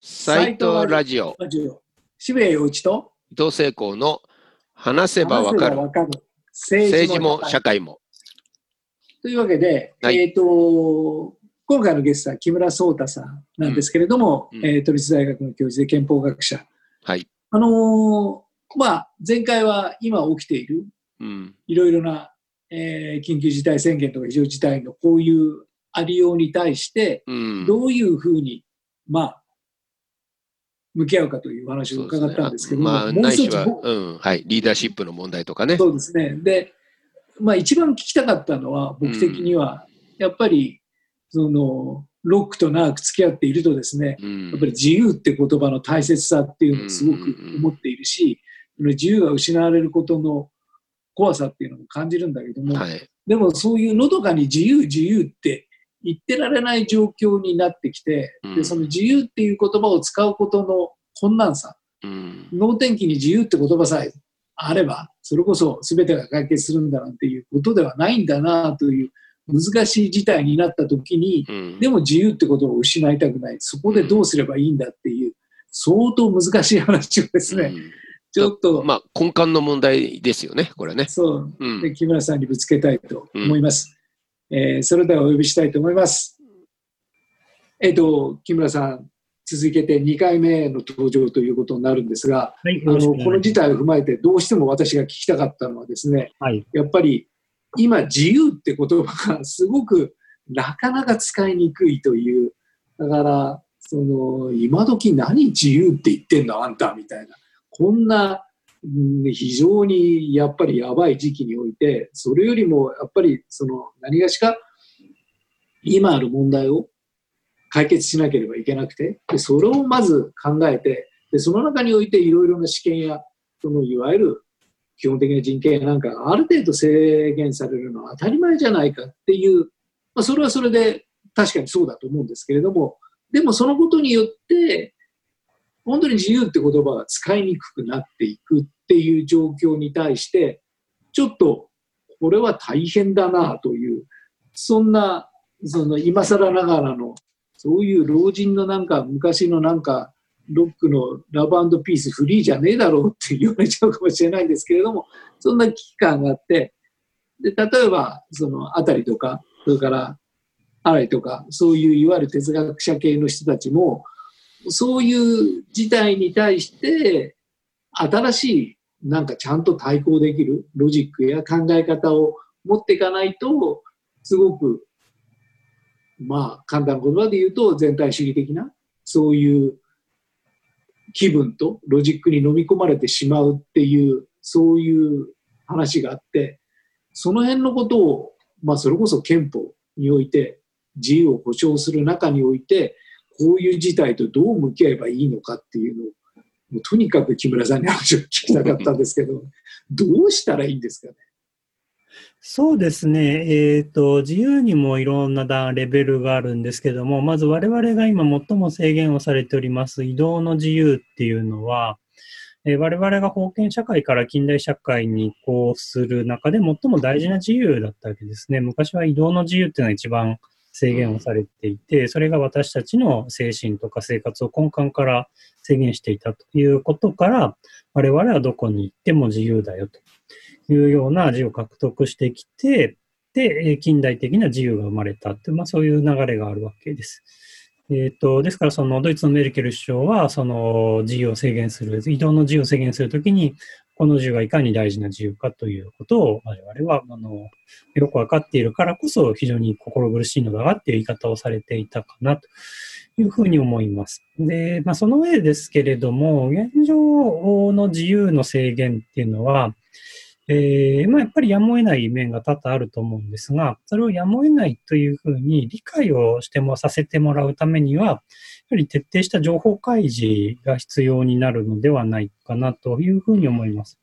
斉藤ラジオ、ラジオ渋谷陽一と伊藤聖光の話せばわかる政治も社会も。というわけで、はいえっ、と、今回のゲストは木村壮太さんなんですけれども、うんうんえー都立大学の教授で憲法学者。はい。あのーまあ、前回は今起きているうん。いろいろな、えー緊急事態宣言とか非常事態のこういうありように対して、うん。どういうふうに、まあ、向き合うかというお話を伺ったんですけども、まあ、もう一つ僕うん、はい。リーダーシップの問題とかね。そうですね。で、まあ一番聞きたかったのは、僕的には、やっぱり、その、ロックと長く付き合っているとですね、うん。やっぱり自由って言葉の大切さっていうのをすごく思っているし、その自由が失われることの怖さっていうのも感じるんだけども、はい。でもそういうのどかに自由自由って言ってられない状況になってきて、うんでその自由っていう言葉を使うことの困難さ、うん。能天気に自由って言葉さえあれば、それこそ全てが解決するんだなんていうことではないんだなという難しい事態になった時に、うん。でも自由ってことを失いたくない。そこでどうすればいいんだっていう、相当難しい話をですね、うんちょっと、まあ、根幹の問題ですよね、これね。そう、うんで木村さんにぶつけたいと思います。えーそれではお呼びしたいと思います。えっ、と、木村さん、続けて2回目の登場ということになるんですが、はい、あのこの事態を踏まえてどうしても私が聞きたかったのはですね、はい、やっぱり今自由って言葉がすごくなかなか使いにくいという、だから、その、今時何自由って言ってんのあんたみたいな、こんな、うん非常にやっぱりやばい時期において、それよりもやっぱりその何がしか今ある問題を解決しなければいけなくて、でそれをまず考えて、でその中においていろいろな試験や、そのいわゆる基本的な人権なんかがある程度制限されるのは当たり前じゃないかっていう、まあ、それはそれで確かにそうだと思うんですけれども、でもそのことによって、本当に自由って言葉が使いにくくなっていくっていう状況に対して、ちょっとこれは大変だなという、そんな、その今更ながらの、そういう老人のなんか昔のなんかロックのラブピースフリーじゃねえだろうって言われちゃうかもしれないんですけれども、そんな危機感があって、で例えば、そのあたりとか、それから、アイとか、そういういわゆる哲学者系の人たちも、そういう事態に対して、新しい、なんかちゃんと対抗できるロジックや考え方を持っていかないと、すごく、まあ、簡単な言葉で言うと、全体主義的な、そういう気分とロジックに飲み込まれてしまうっていう、そういう話があって、その辺のことを、まあ、それこそ憲法において、自由を保障する中において、こういう事態とどう向き合えばいいのかっていうのを、もうとにかく木村さんに話を聞きたかったんですけど、どうしたらいいんですかね？そうですね、えっ、と、自由にもいろんな段レベルがあるんですけども、まず我々が今最も制限をされております移動の自由っていうのは、えー我々が封建社会から近代社会に移行する中で最も大事な自由だったわけですね。昔は移動の自由っていうのが一番制限をされていて、それが私たちの精神とか生活を根幹から制限していたということから、我々はどこに行っても自由だよというような自由を獲得してきて、で、近代的な自由が生まれたって、まあそういう流れがあるわけです。えっ、と、ですからそのドイツのメルケル首相は、その自由を制限する、移動の自由を制限するときに、この自由がいかに大事な自由かということを我々は、あの、よくわかっているからこそ非常に心苦しいのだがっていう言い方をされていたかなというふうに思います。で、まあその上ですけれども、現状の自由の制限っていうのは、えーまあ、やっぱりやむを得ない面が多々あると思うんですが、それをやむを得ないというふうに理解をしてもさせてもらうためには、やはり徹底した情報開示が必要になるのではないかなというふうに思います。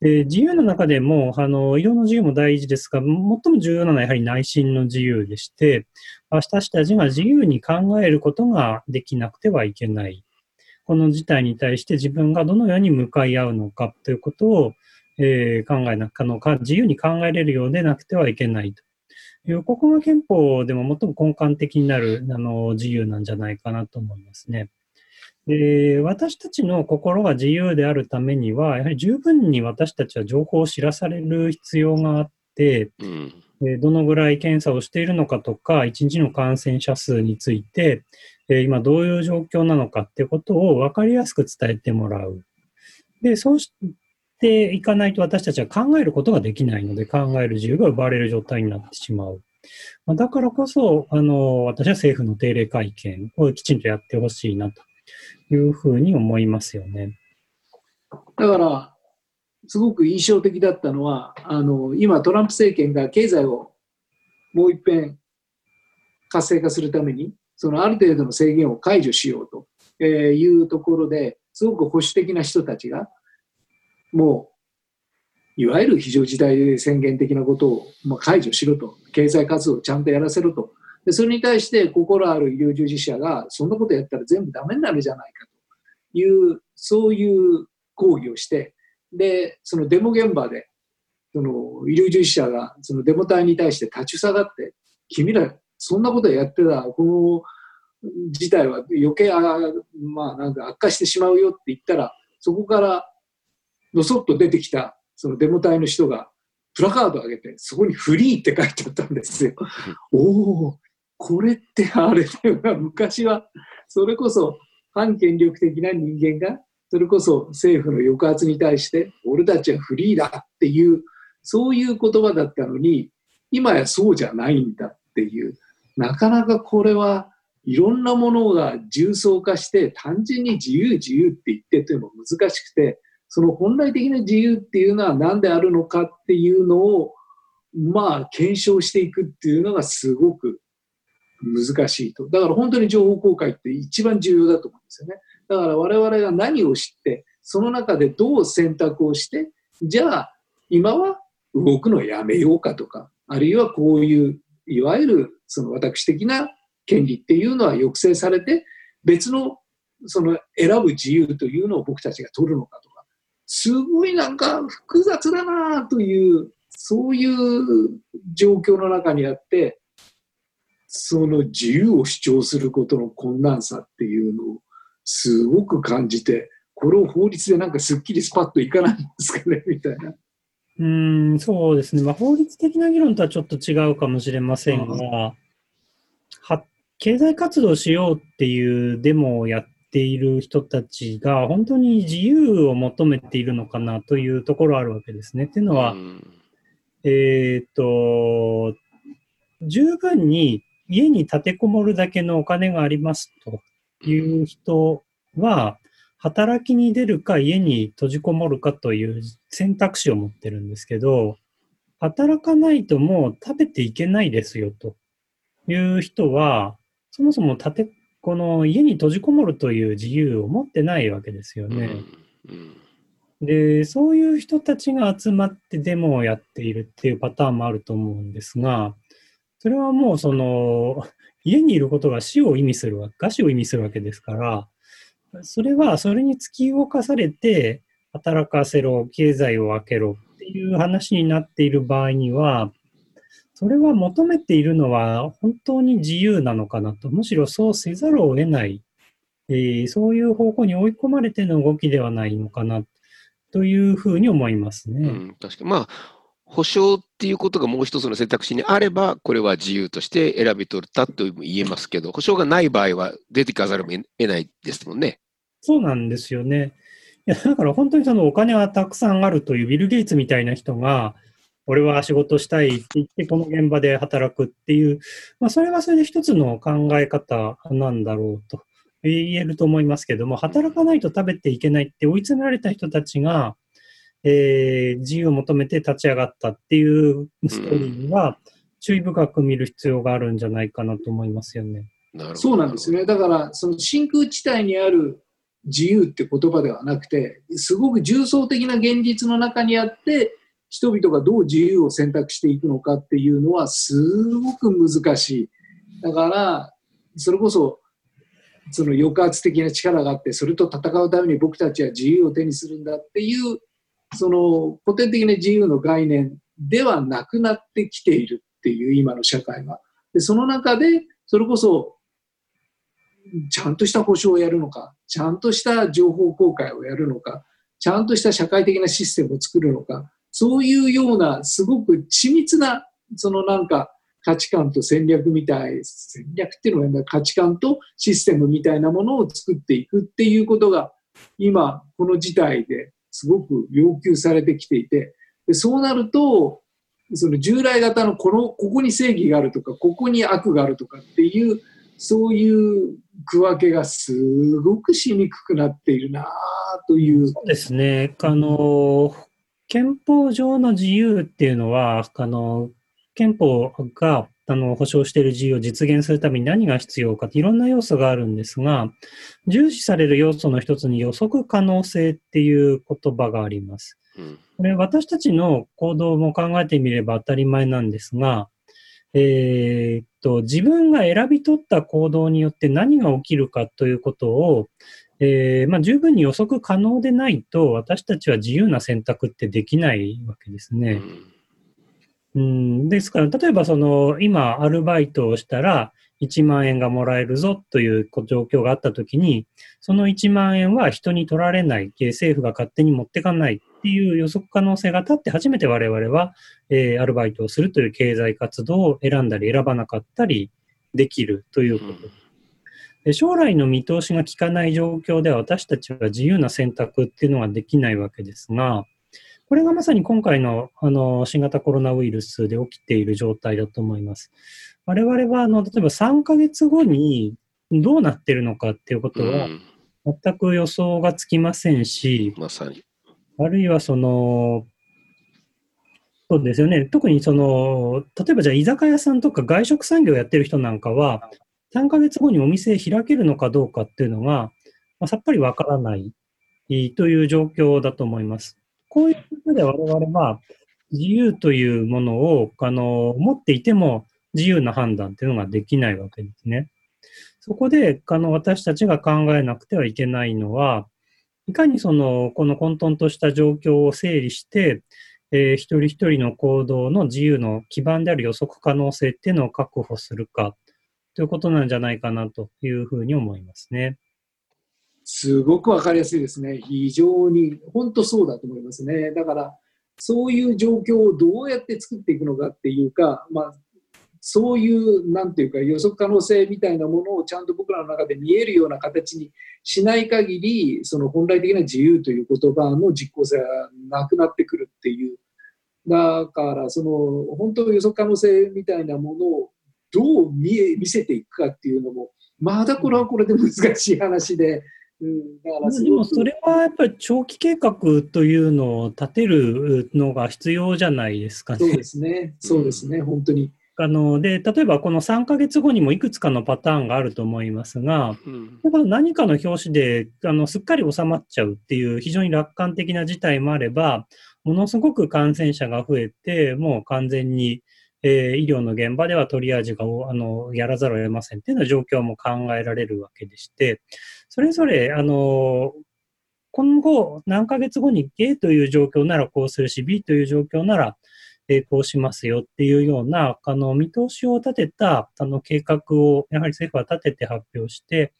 で自由の中でも、あの、移動の自由も大事ですが、最も重要なのはやはり内心の自由でして、私たちが自由に考えることができなくてはいけない。この事態に対して自分がどのように向かい合うのかということを、えー考えなかのか、自由に考えれるようでなくてはいけないという、ここが憲法でも最も根幹的になるあの自由なんじゃないかなと思いますね。で私たちの心が自由であるためには、やはり十分に私たちは情報を知らされる必要があって、うどのぐらい検査をしているのかとか、1日の感染者数について、えー今どういう状況なのかってことを分かりやすく伝えてもらう。で、そうしていかないと私たちは考えることができないので、考える自由が奪われる状態になってしまう。まあだからこそ、あの、私は政府の定例会見をきちんとやってほしいなというふうに思いますよね。だから、すごく印象的だったのは、あの今、トランプ政権が経済をもう一遍活性化するために、そのある程度の制限を解除しようというところですごく保守的な人たちが、もう、いわゆる非常事態宣言的なことを、まあ、解除しろと、経済活動をちゃんとやらせろと、でそれに対して心ある医療従事者が、そんなことやったら全部ダメになるじゃないかと。いう、そういう抗議をして、で、そのデモ現場で、その医療従事者がそのデモ隊に対して立ち塞がって、君ら、そんなことやってたら、この事態は余計あ、まあ、なんか悪化してしまうよって言ったら、そこからのそっと出てきたそのデモ隊の人が、プラカードを上げて、そこにフリーって書いてあったんですよ。おお、これってあれだよな、昔は、それこそ反権力的な人間が、それこそ政府の抑圧に対して、俺たちはフリーだっていう、そういう言葉だったのに、今やそうじゃないんだっていう、なかなかこれはいろんなものが重層化して、単純に自由自由って言ってても難しくて、その本来的な自由っていうのは何であるのかっていうのを、まあ、検証していくっていうのがすごく難しいと。だから本当に情報公開って一番重要だと思うんですよね。だから我々が何を知って、その中でどう選択をして、じゃあ今は動くのやめようかとか、あるいはこういう、いわゆるその私的な権利っていうのは抑制されて、別のその選ぶ自由というのを僕たちが取るのかと、すごいなんか複雑だなという、そういう状況の中にあって、その自由を主張することの困難さっていうのをすごく感じて、これを法律でなんかすっきりスパッといかないんですかね、みたいな。うーん、そうですね。まあ、法律的な議論とはちょっと違うかもしれませんが、は経済活動しようっていうデモをやっている人たちが、本当に自由を求めているのかなというところあるわけですね。っていうのは、うんえっ、と、十分に家に立てこもるだけのお金がありますという人は、働きに出るか家に閉じこもるかという選択肢を持ってるんですけど、働かないともう食べていけないですよという人は、そもそも立て、この家に閉じこもるという自由を持ってないわけですよね。うんで、そういう人たちが集まってデモをやっているっていうパターンもあると思うんですが、それはもうその、家にいることが死を意味するわ、餓死を意味するわけですから、それはそれに突き動かされて、働かせろ、経済を分けろっていう話になっている場合には、それは求めているのは本当に自由なのかなと、むしろそうせざるを得ない、えーそういう方向に追い込まれての動きではないのかなというふうに思いますね。うん、確かに。まあ、保証っていうことがもう一つの選択肢にあれば、これは自由として選び取ったとも言えますけど、保証がない場合は出ていかざるを得ないですもんね。そうなんですよね。いや、だから本当にそのお金はたくさんあるというビル・ゲイツみたいな人が、俺は仕事したいって言って、この現場で働くっていう、まあ、それはそれで一つの考え方なんだろうと言えると思いますけども、働かないと食べていけないって追い詰められた人たちが、えー自由を求めて立ち上がったっていうストーリーは、注意深く見る必要があるんじゃないかなと思いますよね。なるほど。そうなんですよね。だから、その真空地帯にある自由って言葉ではなくて、すごく重層的な現実の中にあって、人々がどう自由を選択していくのかっていうのはすごく難しい。だから、それこそ、その抑圧的な力があって、それと戦うために僕たちは自由を手にするんだっていう、その古典的な自由の概念ではなくなってきているっていう今の社会は。で、その中で、それこそちゃんとした保証をやるのか、ちゃんとした情報公開をやるのか、ちゃんとした社会的なシステムを作るのか、そういうようなすごく緻密な、そのなんか価値観と戦略みたい、戦略っていうのは価値観とシステムみたいなものを作っていくっていうことが今この事態ですごく要求されてきていて、でそうなると、その従来型のこの、ここに正義があるとか、ここに悪があるとかっていう、そういう区分けがすごくしにくくなっているなという。そうですね。あの、憲法上の自由っていうのは、あの、憲法があの保障している自由を実現するために何が必要かっていろんな要素があるんですが、重視される要素の一つに予測可能性っていう言葉があります。これ私たちの行動も考えてみれば当たり前なんですが、えー、っと、自分が選び取った行動によって何が起きるかということを、えー、まあ、十分に予測可能でないと、私たちは自由な選択ってできないわけですね。うん、ですから、例えばその、今、アルバイトをしたら、1万円がもらえるぞという状況があったときに、その1万円は人に取られない、政府が勝手に持ってかないっていう予測可能性が立って初めて我々は、えー、アルバイトをするという経済活動を選んだり選ばなかったりできるということ。で将来の見通しが効かない状況では私たちは自由な選択っていうのができないわけですが、これがまさに今回のあの新型コロナウイルスで起きている状態だと思います。我々はあの例えば3ヶ月後にどうなってるのかっていうことは全く予想がつきませんし、まさに。あるいはその、そうですよね。特にその、例えばじゃあ居酒屋さんとか外食産業をやってる人なんかは、3ヶ月後にお店開けるのかどうかっていうのが、まあ、さっぱりわからないという状況だと思います。こういうことで我々は自由というものを、あの、持っていても自由な判断っていうのができないわけですね。そこで、あの、私たちが考えなくてはいけないのは、いかにその、この混沌とした状況を整理して、えー、一人一人の行動の自由の基盤である予測可能性っていうのを確保するかということなんじゃないかなというふうに思いますね。すごくわかりやすいですね。非常に、本当そうだと思いますね。だから、そういう状況をどうやって作っていくのかっていうか、まあ、そういう、なんていうか、予測可能性みたいなものをちゃんと僕らの中で見えるような形にしない限り、その本来的な自由という言葉の実効性がなくなってくるっていう。だから、その、本当予測可能性みたいなものをどう見え見せていくかっていうのも、まだこれはこれで難しい話で、うん、だからでもそれはやっぱり長期計画というのを立てるのが必要じゃないですかね。そうですね。そうですね。本当に。あので例えばこの3ヶ月後にもいくつかのパターンがあると思いますが、うん、何かの表紙であのすっかり収まっちゃうっていう非常に楽観的な事態もあれば、ものすごく感染者が増えて、もう完全に、えー、医療の現場ではトリアージがあのやらざるを得ませんっていうような状況も考えられるわけでして、それぞれあの今後何ヶ月後に A という状況ならこうするし、B という状況なら成功しますよっていうような、あの、見通しを立てた、あの、計画を、やはり政府は立てて発表して、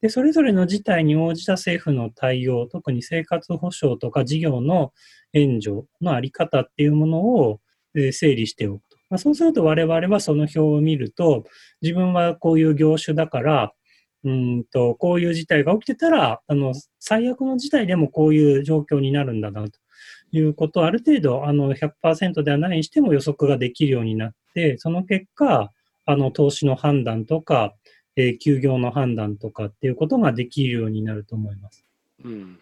で、それぞれの事態に応じた政府の対応、特に生活保障とか事業の援助のあり方っていうものを、え整理しておく。まあ、そうすると我々はその表を見ると、自分はこういう業種だから、うんと、こういう事態が起きてたら、あの、最悪の事態でもこういう状況になるんだなと。いうことをある程度あの100%ではないにしても予測ができるようになって、その結果、あの投資の判断とか、えー、休業の判断とかっていうことができるようになると思います。うん、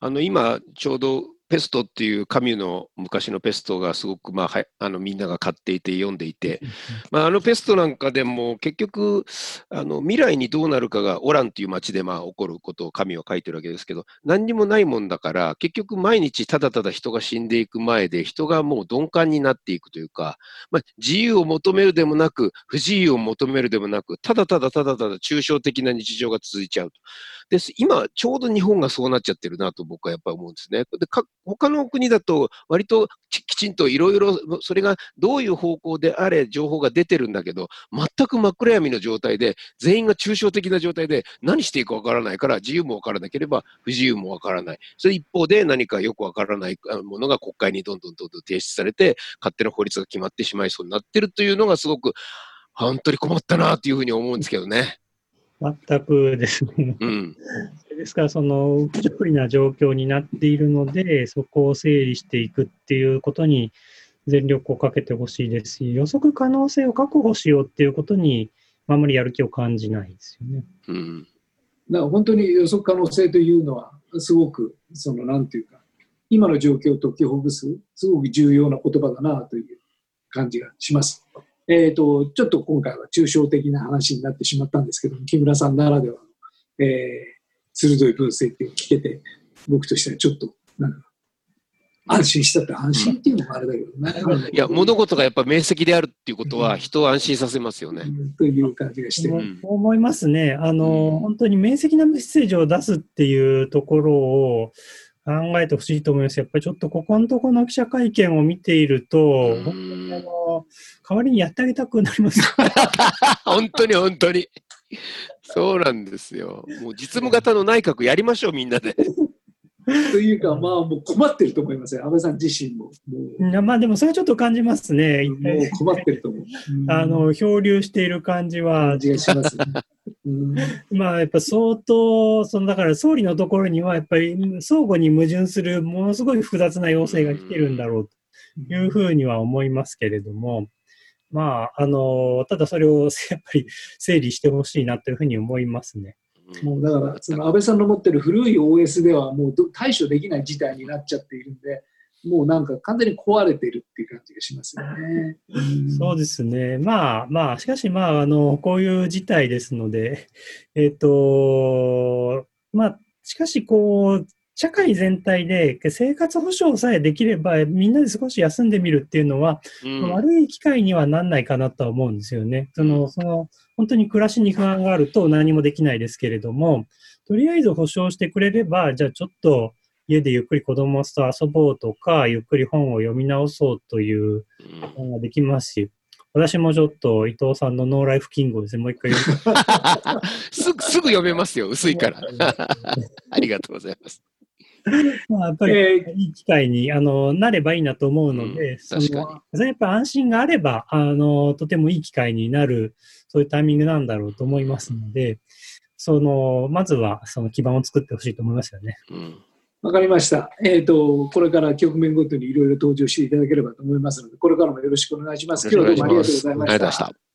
あの今、ちょうどペストっていうカミュの昔のペストがすごく、まあ、はあのみんなが買っていて読んでいて、まあ、あのペストなんかでも結局あの未来にどうなるかがオランっていう街でまあ起こることを神は書いてるわけですけど何にもないもんだから結局毎日ただただ人が死んでいく前で人がもう鈍感になっていくというか、まあ、自由を求めるでもなく不自由を求めるでもなくただただただただ抽象的な日常が続いちゃうと。で今、ちょうど日本がそうなっちゃってるなと僕はやっぱり思うんですね。でか他の国だと、割ときちんといろいろ、それがどういう方向であれ、情報が出てるんだけど、全く真っ暗闇の状態で、全員が抽象的な状態で、何していいかわからないから、自由もわからなければ不自由もわからない。それ一方で何かよくわからないものが国会にどんどんどんどん提出されて、勝手な法律が決まってしまいそうになってるというのがすごく、本当に困ったなというふうに思うんですけどね。全くですね。うん、ですから、その不条理な状況になっているので、そこを整理していくっていうことに全力をかけてほしいですし、予測可能性を確保しようっていうことに、あまりやる気を感じないですよね。うん、だから本当に予測可能性というのは、すごく、その、なんていうか、今の状況を解きほぐす、すごく重要な言葉だなという感じがします。えっ、ー、と、ちょっと今回は抽象的な話になってしまったんですけども、木村さんならではの、えー、鋭い分析を聞けて、僕としてはちょっと、なんか、安心したって安心っていうのもあれだけどね。うん、いや、物事がやっぱ明晰であるっていうことは、人を安心させますよね。うん、という感じがして。そう思いますね。あの、本当に明晰なメッセージを出すっていうところを、考えてほしいと思います。やっぱりちょっとここのところの記者会見を見ていると、本当にあの、代わりにやってあげたくなります。本当に本当に。そうなんですよ。もう実務型の内閣やりましょう、みんなで。というか、まあ、もう困ってると思いますよ、安倍さん自身も。もまあ、でもそれはちょっと感じますね。もう困ってると思う。あの、漂流している感じは。感じがしますね。まあ、やっぱ相当、その、だから総理のところには、やっぱり相互に矛盾する、ものすごい複雑な要請が来てるんだろうというふうには思いますけれども、まあ、あの、ただそれを やっぱり整理してほしいなというふうに思いますね。もうだから、その安倍さんの持ってる古い OS ではもう対処できない事態になっちゃっているんで、もうなんか完全に壊れてるっていう感じがしますよね。そうですね。まあまあ、しかしまあ、あの、こういう事態ですので、えっ、ー、と、まあ、しかしこう、社会全体で生活保障さえできれば、みんなで少し休んでみるっていうのは、うん、悪い機会にはなんないかなとは思うんですよね。その、その、本当に暮らしに不安があると何もできないですけれども、とりあえず保証してくれれば、じゃあちょっと家でゆっくり子供と遊ぼうとか、ゆっくり本を読み直そうというのができますし、私もちょっと伊藤さんのノーライフキングをですね、もう一回読 すぐ、すぐ読めますよ、薄いから。ありがとうございます。まあ、やっぱり、いい機会に、あの、なればいいなと思うので、うん、確かに。やっぱ安心があれば、あの、とてもいい機会になる、そういうタイミングなんだろうと思いますので、その、まずは、その基盤を作ってほしいと思いますよね。うんわかりました。えっ、ー、と、これから局面ごとにいろいろ登場していただければと思いますので、これからもよろしくお願いします。今日はどうもありがとうございました。